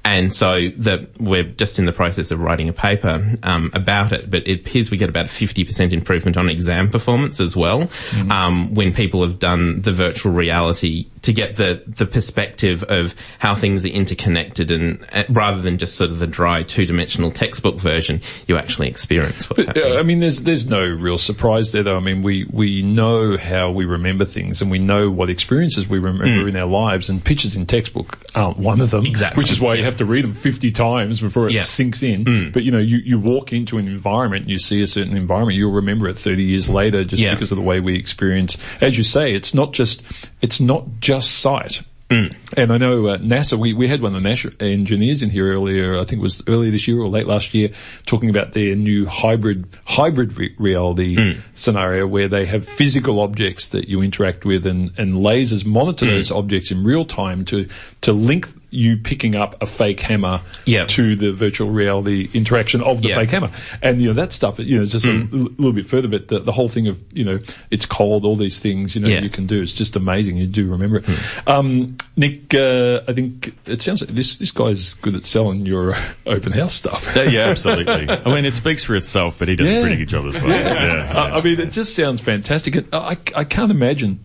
And so the, we're just in the process of writing a paper um, about it, but it appears we get about a 50% improvement on exam performance as well um, when people have done the virtual reality to get the, the perspective of how things are interconnected and uh, rather than just sort of the dry two-dimensional textbook version, you actually experience what's uh, happening. Yeah, I mean, there's there's no real surprise there, though. I mean, we we know how we remember things, and we know what experiences we remember mm. in our lives, and pictures in textbook aren't one of them. Exactly. Which is why you have to read them 50 times before it Yeah. sinks in. Mm. But you know, you you walk into an environment, and you see a certain environment, you'll remember it 30 years later, just Yeah. because of the way we experience. As you say, it's not just it's not just sight. Mm. And I know uh, NASA, we, we had one of the NASA engineers in here earlier, I think it was earlier this year or late last year, talking about their new hybrid, hybrid re- reality mm. scenario where they have physical objects that you interact with and, and lasers monitor mm. those objects in real time to, to link you picking up a fake hammer Yeah. to the virtual reality interaction of the Yeah. fake hammer. And, you know, that stuff, you know, just a l- little bit further, but the, the whole thing of, you know, it's cold, all these things, you know, Yeah. you can do. It's just amazing. You do remember it. Um, Nick, uh, I think it sounds like this, this guy's good at selling your open house stuff. Uh, yeah, absolutely. I mean, it speaks for itself, but he does a pretty good job as well. Yeah. I, I mean, it just sounds fantastic. And I, I can't imagine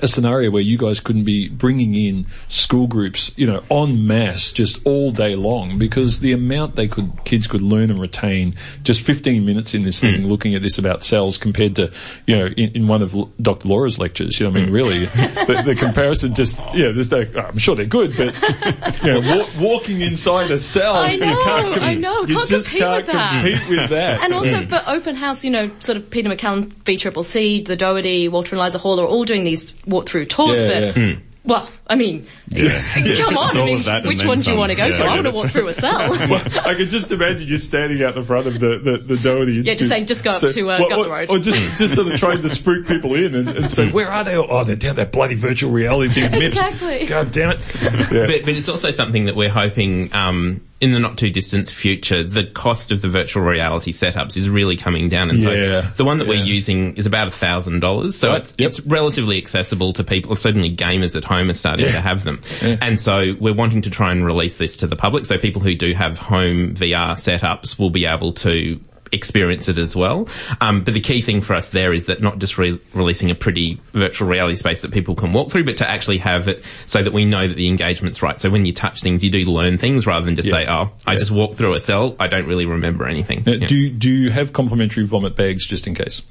a scenario where you guys couldn't be bringing in school groups, you know, en masse just all day long because the amount they could, kids could learn and retain just 15 minutes in this thing hmm. looking at this about cells compared to, you know, in, in one of Dr. Laura's lectures, you know, I mean, hmm. really, the, the comparison just, yeah, there's no, I'm sure they're good, but, you know, wa- walking inside a cell, I you know, can't com- I know, you can't just compete can't with that. compete with that. And also hmm. for open house, you know, sort of Peter MacCallum, VCCC, the Doherty, Walter and Eliza Hall are all doing these walk-through tours, Yeah, but, yeah. well, I mean, come It's on, I mean, of that and which then one do you want to go Yeah, to? I I get want to it. walk through a cell. Well, I can just imagine you standing out the front of the, the, the Doherty Yeah, just Institute. saying, just go up to, uh, or- Gutler or, Road. Or just, just sort of trying to spook people in and, and say, where are they? Oh, they're down that bloody virtual reality thing. Exactly. God damn it. Yeah. But, but it's also something that we're hoping um, in the not too distant future, the cost of the virtual reality setups is really coming down. And Yeah, so the one that yeah. we're using is about a thousand dollars. So Right, it's, yep. it's relatively accessible to people. Certainly gamers at home are starting Yeah. to have them. And so we're wanting to try and release this to the public. So people who do have home VR setups will be able to experience it as well. Um, but the key thing for us there is that not just re- releasing a pretty virtual reality space that people can walk through, but to actually have it so that we know that the engagement's right. So when you touch things, you do learn things rather than just Yeah. say, oh, I Yeah. just walked through a cell. I don't really remember anything. Uh, Yeah. Do do you have complimentary vomit bags just in case?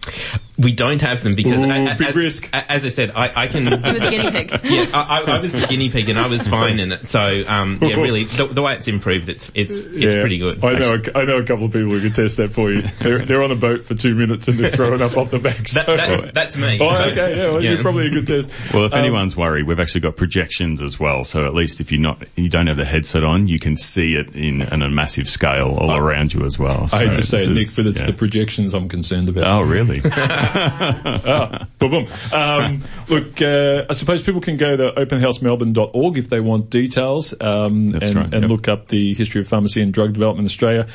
We don't have them because, Ooh, a- a- big as, risk. as I said, I, I can. You were the guinea pig. yeah, I, I- I was the guinea pig and I was fine in it. So, um, yeah, really, the, the way it's improved, it's it's it's pretty good. I know. I know a couple of people who can test that for you. They're, they're on a boat for two minutes and they're throwing up off the back. That, that's that's me. Oh, So, okay. Yeah, well, yeah. you're probably a good test. Well, if Um, anyone's worried, we've actually got projections as well. So at least if you're not, you don't have the headset on, you can see it in, in a massive scale all around you as well. I hate to say it, Nick, is- but it's yeah. the projections I'm concerned about. Oh, really? ah, boom, boom. Um, look, uh, I suppose people can go to openhousemelbourne.org if they want details um, and, right, and yep. look up the history of pharmacy and drug development in Australia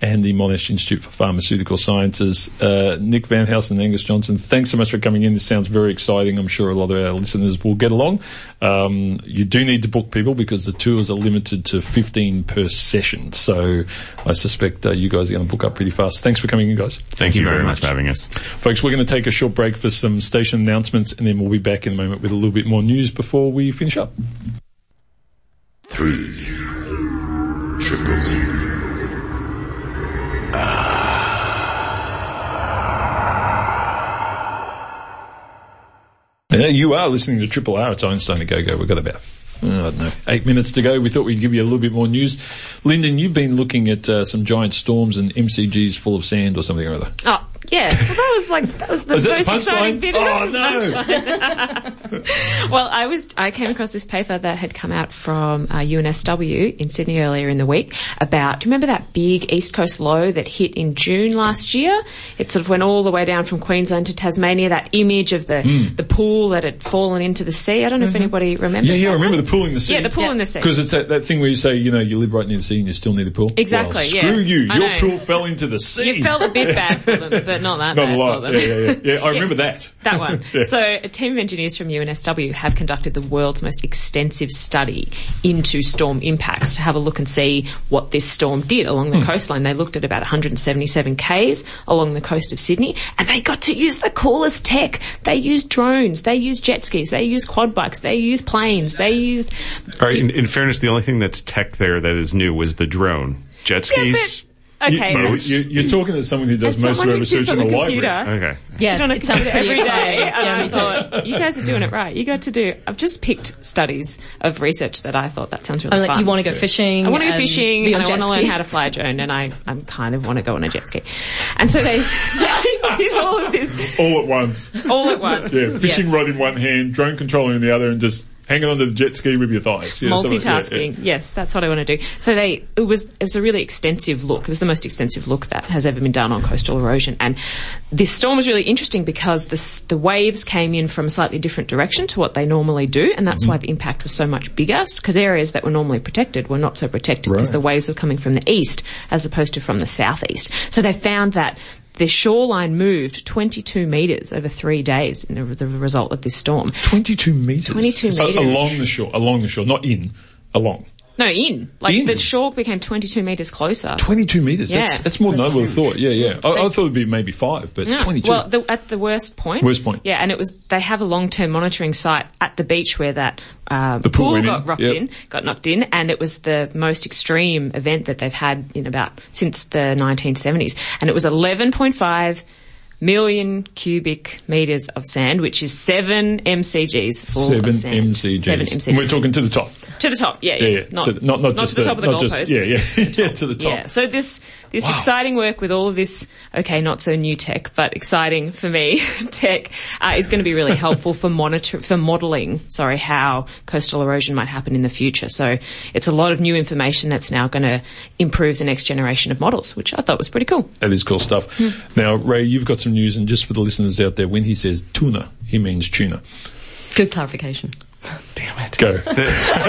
and the Monash Institute for Pharmaceutical Sciences. Uh, Nick Veldhuis and Angus Johnston, thanks so much for coming in. This sounds very exciting. I'm sure a lot of our listeners will get along. Um, you do need to book people because the tours are limited to 15 per session. So I suspect uh, you guys are going to book up pretty fast. Thanks for coming in, guys. Thank you very much for having us. Folks, we're going to take a short break for some station announcements and then we'll be back in a moment with a little bit more news before we finish up. Three. Triple. You are listening to Triple R. It's Einstein to Go Go. We've got about, uh, I don't know, eight minutes to go. We thought we'd give you a little bit more news. Linden, you've been looking at uh, some giant storms and MCGs full of sand or something or other. Oh, Yeah, well, that was like that was the the most exciting punchline? bit. Oh, no! well, I was I came across this paper that had come out from uh, UNSW in Sydney earlier in the week about. Do you remember that big east coast low that hit in June last year? It sort of went all the way down from Queensland to Tasmania. That image of the Hmm. the pool that had fallen into the sea. I don't know if anybody remembers. Yeah, yeah, I remember one. the pool in the sea. Yeah, the pool in the sea. Because it's that, that thing where you say, you know, you live right near the sea and you still need the pool. Exactly, Well, yeah. Screw you, I your know. pool fell into the sea. You felt a bit bad for them, but not that Not bad a lot. for them. Yeah, yeah, yeah. yeah I remember that. That one. Yeah. So a team of engineers from UNSW have conducted the world's most extensive study into storm impacts to have a look and see what this storm did along Hmm. the coastline. They looked at about 177 Ks along the coast of Sydney and they got to use the coolest tech. They used drones, they used jet skis, they used quad bikes, they used planes, they used All right, in, in fairness, the only thing that's tech there that is new was the drone. Jet skis. Okay. You, that's- you, you're talking to someone who does As most of someone her research in on a the library. computer. Okay. Yeah, sit on a computer every day, and Yeah, I me too. thought, you guys are doing it right. You got to do. I've just picked studies of research that I thought that sounds really I'm like, fun. you want to go fishing? I want to go fishing be and I want to learn how to fly a drone and I, I kind of want to go on a jet ski. And so they, they did all of this All at once. all at once. Yeah, fishing Yes. rod in one hand, drone controller in the other, and just hanging onto the jet ski with your thighs. Yeah, Multitasking. yeah. Yes, that's what I want to do. So they, it was, it was a really extensive look. It was the most extensive look that has ever been done on coastal erosion. And this storm was really interesting because the, the waves came in from a slightly different direction to what they normally do. And that's mm-hmm. why the impact was so much bigger because areas that were normally protected were not so protected because Right. the waves were coming from the east as opposed to from the southeast. So they found that the shoreline moved 22 metres over three days in the result of this storm. 22 metres. 22 So metres. along the shore, along the shore, not in, along. No, in. Like In? the shore became 22 metres closer. 22 metres. That's, Yeah. that's more than I would have thought. Yeah, yeah. I, I thought it'd be maybe five, but No. 22. Well, the, at the worst point. Worst point. Yeah, and it was, they have a long-term monitoring site at the beach where that, uh, The pool pool got rocked yep. in, got knocked in, and it was the most extreme event that they've had in about, since the 1970s. And it was 11.5 million cubic meters of sand, which is seven MCGs full Seven of sand. MCGs. Seven MCGs. And we're talking to the top. To the top, yeah, Yeah, yeah. Not, to, the- not, not, just to the, top of the not goalposts. Yeah, yeah. yeah, to the top. Yeah. So this this exciting work with all of this, okay, not so new tech, but exciting for me, tech uh, is going to be really helpful for monitor for modelling. Sorry, how coastal erosion might happen in the future. So it's a lot of new information that's now going to improve the next generation of models, which I thought was pretty cool. That is cool stuff. Hmm. Now, Ray, you've got some news, and just for the listeners out there, when he says tuna, he means tuna. Good clarification. Go.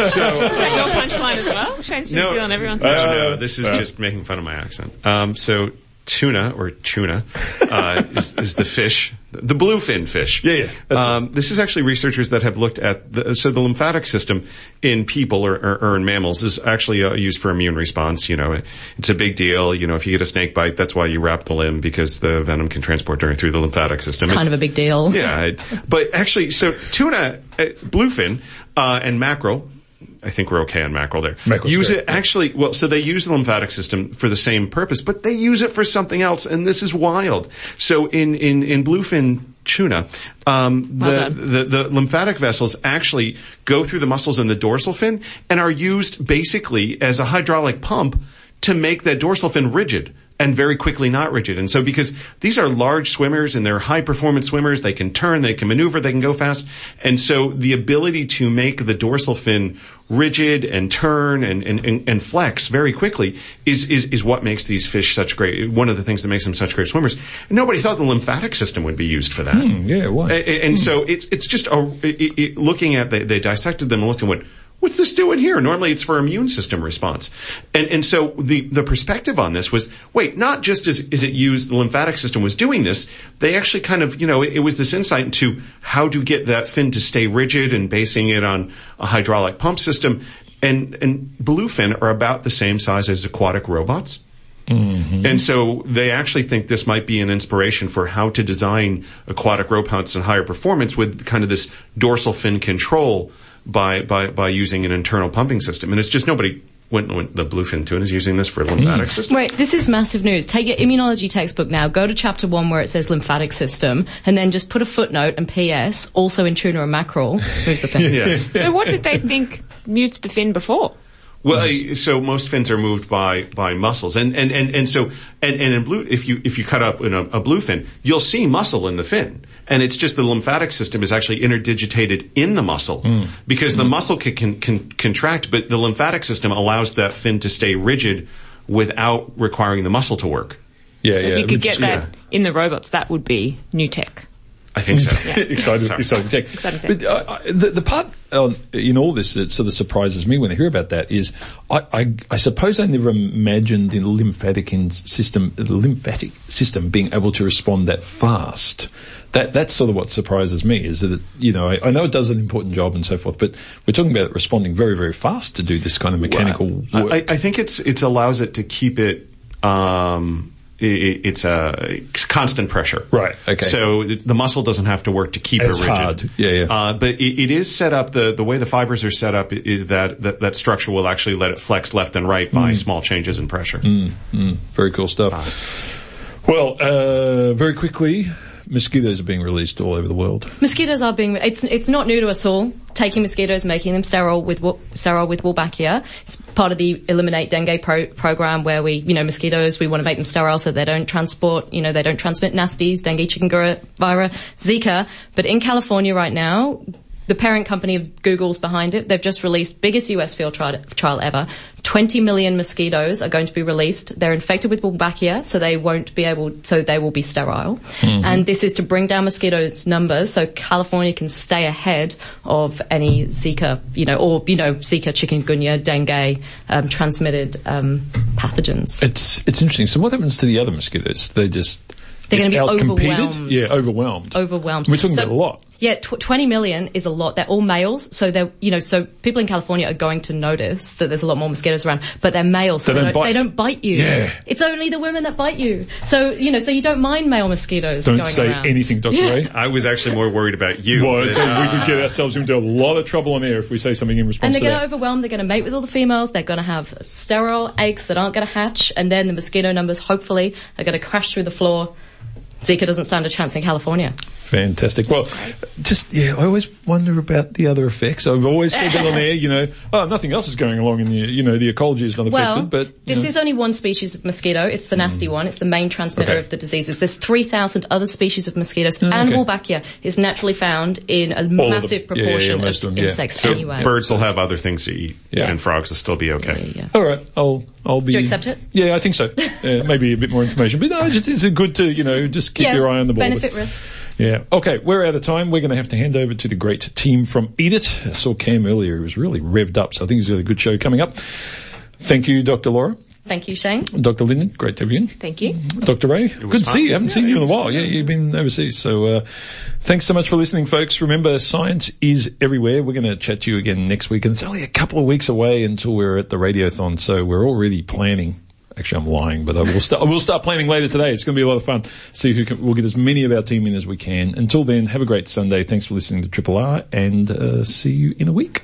So, Is that your punchline as well? Shane's just stealing everyone's no, punchline. no, this is just making fun of my accent. Um, so tuna or tuna uh, is, is the fish, the bluefin fish. Yeah, yeah, Um, this is actually researchers that have looked at the, so the lymphatic system in people or, or, or in mammals is actually uh, used for immune response. You know, it's a big deal. You know, if you get a snake bite, that's why you wrap the limb because the venom can transport during through the lymphatic system. It's kind of a big deal. Yeah, it- but actually, so tuna, uh, bluefin, uh, and mackerel. I think we're okay on mackerel there. Mackerel's use great, it actually. Well, so they use the lymphatic system for the same purpose, but they use it for something else, and this is wild. So in in in bluefin tuna, um, the, Well the the lymphatic vessels actually go through the muscles in the dorsal fin and are used basically as a hydraulic pump to make that dorsal fin rigid and very quickly not rigid. And so because these are large swimmers and they're high performance swimmers, they can turn, they can maneuver, they can go fast. And so the ability to make the dorsal fin rigid and turn and, and, and, and flex very quickly is, is, is what makes these fish such great, one of the things that makes them such great swimmers. And Nobody thought the lymphatic system would be used for that. Hmm, yeah, why? A- a- And, so it's it's just a, it, it, looking at they, they dissected them and looked and went, what's this doing here? Normally it's for immune system response, and and so the the perspective on this was wait, not just is is it used the lymphatic system was doing this, they actually kind of you know it, it was this insight into how to get that fin to stay rigid and basing it on a hydraulic pump system, and and bluefin are about the same size as aquatic robots. Mm-hmm. And so they actually think this might be an inspiration for how to design aquatic robots and higher performance with kind of this dorsal fin control by, by, by using an internal pumping system. And it's just nobody went, went the bluefin tuna is using this for a hmm. lymphatic system. Wait, this is massive news. Take your immunology textbook now, go to chapter one where it says lymphatic system, and then just put a footnote and PS, also in tuna and mackerel, moves the fin. Yeah. So what did they think moved the fin before? Well, so most fins are moved by by muscles, and and and, and so and, and in blue, if you if you cut up in a, a blue fin, you'll see muscle in the fin, and it's just the lymphatic system is actually interdigitated in the muscle hmm. because the hmm. muscle can, can can contract, but the lymphatic system allows that fin to stay rigid without requiring the muscle to work. Yeah, So yeah. if you could which- get that in the robots, that would be new tech. I think so. exciting, Sorry. exciting tech. Exciting tech. But uh, the, the part um, in all this that sort of surprises me when I hear about that is, I, I, I suppose I never imagined the lymphatic in system, the lymphatic system being able to respond that fast. That that's sort of what surprises me is that it, you know I, I know it does an important job and so forth, but we're talking about it responding very very fast to do this kind of mechanical I, work. I I think it's it allows it to keep it. Um, i i- it's a it's constant pressure. Right, okay. So the muscle doesn't have to work to keep As it rigid. hard. Yeah, yeah. Uh, but it, it is set up the the way the fibers are set up. that, that that structure will actually let it flex left and right Mm. by small changes in pressure. Very cool stuff. Well, uh, very quickly, mosquitoes are being released all over the world. Mosquitoes are being, it's, it's not new to us all. Taking mosquitoes, making them sterile with, sterile with Wolbachia. It's part of the Eliminate Dengue pro- program where we, you know, mosquitoes, we want to make them sterile so they don't transport, you know, they don't transmit nasties, dengue, chikungunya, Zika. But in California right now, the parent company of Google's behind it. They've just released biggest US field trial, trial ever. 20 million mosquitoes are going to be released. They're infected with Wolbachia, so they won't be able, so they will be sterile. And this is to bring down mosquitoes numbers so California can stay ahead of any Zika, you know, or, you know, Zika, chikungunya, dengue, um, transmitted, um, pathogens. It's it's interesting. So what happens to the other mosquitoes? They just They're gonna be outcompeted? overwhelmed. Yeah, overwhelmed. overwhelmed. We're talking So- about a lot. Yeah, tw- 20 million is a lot. They're all males, so they're, you know, so people in California are going to notice that there's a lot more mosquitoes around, but they're males, so They they, don't don't, bite. they don't bite you. Yeah. It's only the women that bite you. So, you know, so you don't mind male mosquitoes Don't going say around. anything, Dr. Yeah. Ray. I was actually more worried about you. Well, than, tell you, we uh, could get ourselves into a lot of trouble on air if we say something in response And they're to going to overwhelm, they're going to mate with all the females, they're going to have sterile eggs that aren't going to hatch, and then the mosquito numbers, hopefully, are going to crash through the floor. Zika doesn't stand a chance in California. Fantastic. Well, just yeah, I always wonder about the other effects. I've always said that on air. You know, oh, nothing else is going along in the you know the ecology is not affected. Well, but this know. is only one species of mosquito. It's the nasty mm. one. It's the main transmitter Okay. of the diseases. There's 3,000 other species of mosquitoes, and okay. Wolbachia is naturally found in a All of massive them. Yeah, yeah, proportion of, of them, yeah. insects so anyway. birds will have other things to eat, Yeah. and frogs will still be okay. Yeah, yeah. All right, I'll I'll be. Do you accept it? Yeah, I think so. Uh, maybe a bit more information, but no, it's, it's good to you know just keep Yeah, your eye on the ball. benefit risk. Yeah. Okay, we're out of time. We're going to have to hand over to the great team from Eat It. I saw Cam earlier. He was really revved up, so I think he's got a good show coming up. Thank you, Dr. Laura. Thank you, Shane. Dr. Linden, great to have you in. Thank you. Dr. Ray, good to see you. haven't Yeah, seen you in a while. Yeah, you've been overseas. So, uh, thanks so much for listening, folks. Remember, science is everywhere. We're going to chat to you again next week. And it's only a couple of weeks away until we're at the Radiothon. So we're already planning. Actually, I'm lying, but I will start, I will start planning later today. It's going to be a lot of fun. See who can, we'll get as many of our team in as we can. Until then, have a great Sunday. Thanks for listening to Triple R and, uh, see you in a week.